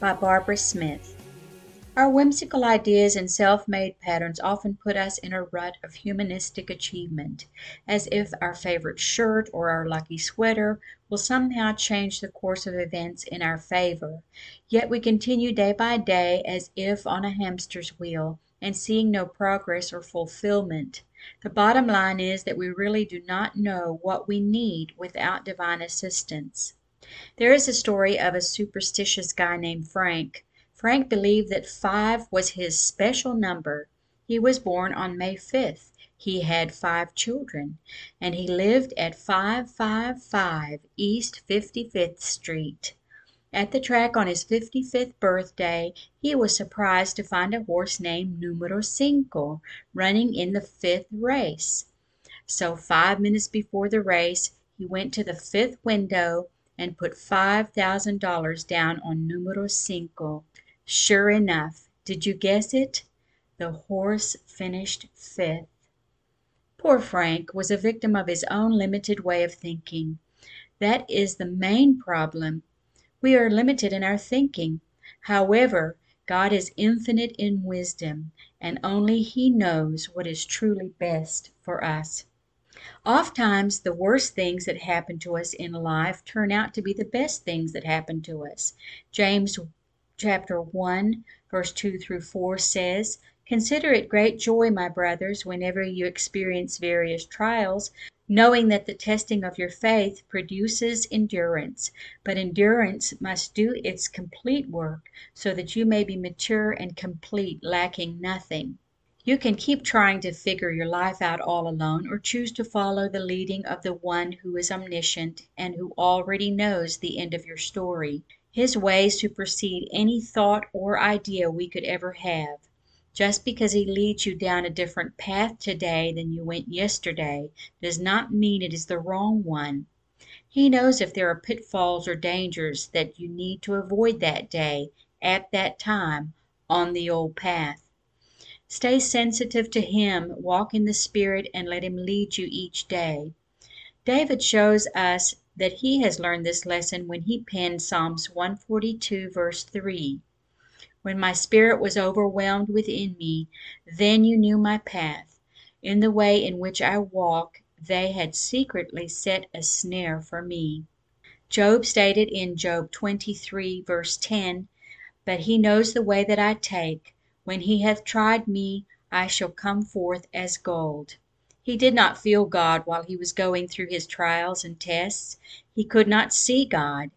by Barbara Smith. Our whimsical ideas and self made patterns often put us in a rut of humanistic achievement, as if our favorite shirt or our lucky sweater will somehow change the course of events in our favor. Yet we continue day by day as if on a hamster's wheel and seeing no progress or fulfillment. The bottom line is that we really do not know what we need without divine assistance. There is a story of a superstitious guy named Frank. Frank believed that five was his special number. He was born on May 5th. He had five children, and he lived at 555 East 55th Street. At the track on his 55th birthday he was surprised to find a horse named Numero Cinco running in the fifth race. So five minutes before the race he went to the fifth window and put five thousand dollars down on Numero Cinco. Sure enough, did you guess it? The horse finished fifth. Poor Frank was a victim of his own limited way of thinking. That is the main problem. We are limited in our thinking. However, God is infinite in wisdom, and only He knows what is truly best for us. Ofttimes the worst things that happen to us in life turn out to be the best things that happen to us. James chapter 1 verse 2 through 4 says, Consider it great joy, my brothers, whenever you experience various trials, knowing that the testing of your faith produces endurance. But endurance must do its complete work, so that you may be mature and complete, lacking nothing. You can keep trying to figure your life out all alone, or choose to follow the leading of the One who is omniscient and who already knows the end of your story. His ways supersede any thought or idea we could ever have. Just because he leads you down a different path today than you went yesterday does not mean it is the wrong one. He knows if there are pitfalls or dangers that you need to avoid that day, at that time, on the old path. Stay sensitive to him, walk in the Spirit, and let him lead you each day. David shows us that he has learned this lesson when he penned Psalms 142, verse 3. When my spirit was overwhelmed within me, then you knew my path. In the way in which I walk, they had secretly set a snare for me. Job stated in Job 23, verse 10, But he knows the way that I take. When he hath tried me, I shall come forth as gold. He did not feel God while he was going through his trials and tests. He could not see God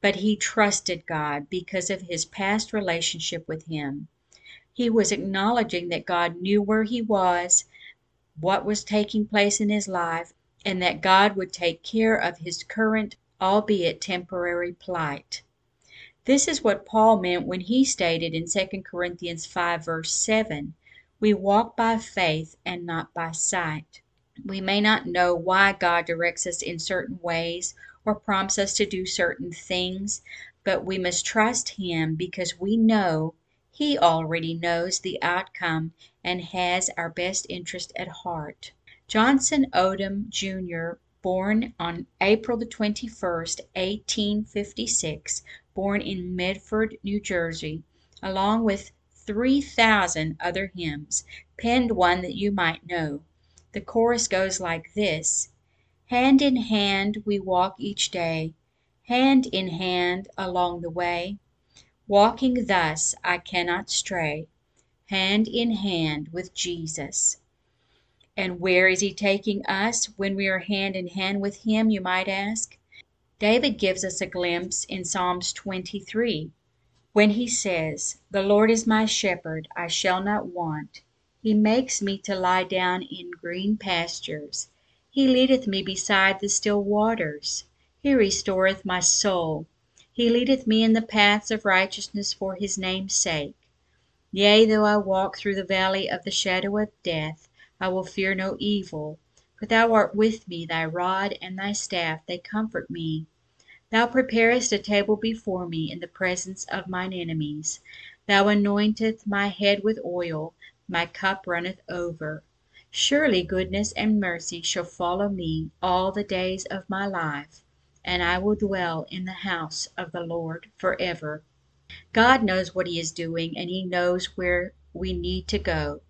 but he trusted God because of his past relationship with him. He was acknowledging that God knew where he was, what was taking place in his life, and that God would take care of his current, albeit temporary, plight. This is what Paul meant when he stated in 2 Corinthians 5, verse 7, We walk by faith and not by sight. We may not know why God directs us in certain ways or prompts us to do certain things, but we must trust Him because we know He already knows the outcome and has our best interest at heart. Johnson Oatman, Jr., born on April the 21st, 1856, born in Medford, New Jersey, along with 3,000 other hymns, penned one that you might know. The chorus goes like this Hand in hand we walk each day, Hand in hand along the way. Walking thus I cannot stray, hand in hand with Jesus. And where is he taking us when we are hand in hand with him, you might ask? David gives us a glimpse in Psalms 23 when he says, The Lord is my shepherd, I shall not want. He makes me to lie down in green pastures. He leadeth me beside the still waters. He restoreth my soul. He leadeth me in the paths of righteousness for his name's sake. Yea, though I walk through the valley of the shadow of death, I will fear no evil, for thou art with me, thy rod and thy staff, they comfort me. Thou preparest a table before me in the presence of mine enemies. Thou anointest my head with oil, my cup runneth over. Surely goodness and mercy shall follow me all the days of my life, and I will dwell in the house of the Lord forever. God knows what He is doing, and He knows where we need to go.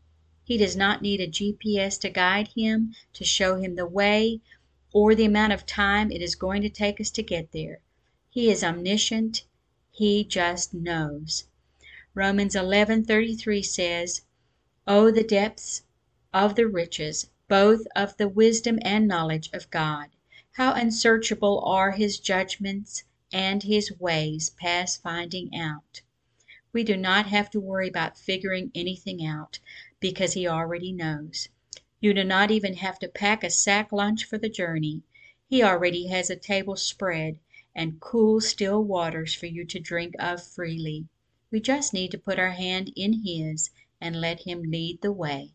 He does not need a GPS to guide Him, to show Him the way, or the amount of time it is going to take us to get there. He is omniscient. He just knows. Romans 11:33 says, Oh, the depths of the riches, both of the wisdom and knowledge of God! How unsearchable are his judgments and his ways past finding out. We do not have to worry about figuring anything out, because he already knows. You do not even have to pack a sack lunch for the journey. He already has a table spread and cool, still waters for you to drink of freely. We just need to put our hand in his and let Him lead the way.